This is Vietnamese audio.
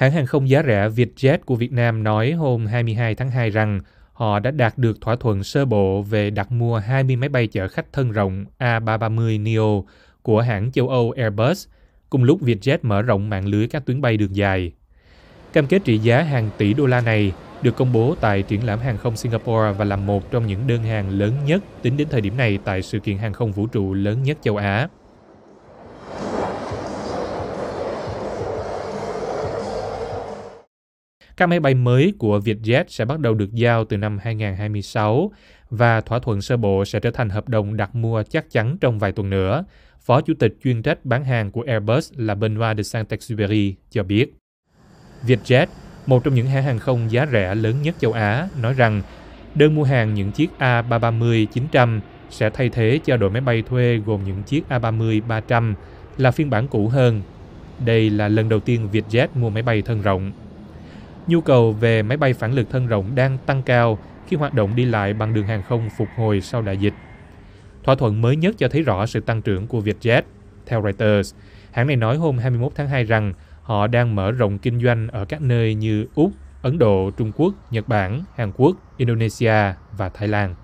Hãng hàng không giá rẻ Vietjet của Việt Nam nói hôm 22 tháng 2 rằng họ đã đạt được thỏa thuận sơ bộ về đặt mua 20 máy bay chở khách thân rộng A330 Neo của hãng châu Âu Airbus, cùng lúc Vietjet mở rộng mạng lưới các tuyến bay đường dài. Cam kết trị giá hàng tỷ đô la này được công bố tại triển lãm hàng không Singapore và là một trong những đơn hàng lớn nhất tính đến thời điểm này tại sự kiện hàng không vũ trụ lớn nhất châu Á. Các máy bay mới của Vietjet sẽ bắt đầu được giao từ năm 2026 và thỏa thuận sơ bộ sẽ trở thành hợp đồng đặt mua chắc chắn trong vài tuần nữa. Phó Chủ tịch chuyên trách bán hàng của Airbus là Benoit de Saint-Exupéry cho biết. Vietjet, một trong những hãng hàng không giá rẻ lớn nhất châu Á, nói rằng đơn mua hàng những chiếc A330-900 sẽ thay thế cho đội máy bay thuê gồm những chiếc A30-300 là phiên bản cũ hơn. Đây là lần đầu tiên Vietjet mua máy bay thân rộng Nhu cầu về máy bay phản lực thân rộng đang tăng cao khi hoạt động đi lại bằng đường hàng không phục hồi sau đại dịch. Thỏa thuận mới nhất cho thấy rõ sự tăng trưởng của Vietjet. Theo Reuters, hãng này nói hôm 21 tháng 2 rằng họ đang mở rộng kinh doanh ở các nơi như Úc, Ấn Độ, Trung Quốc, Nhật Bản, Hàn Quốc, Indonesia và Thái Lan.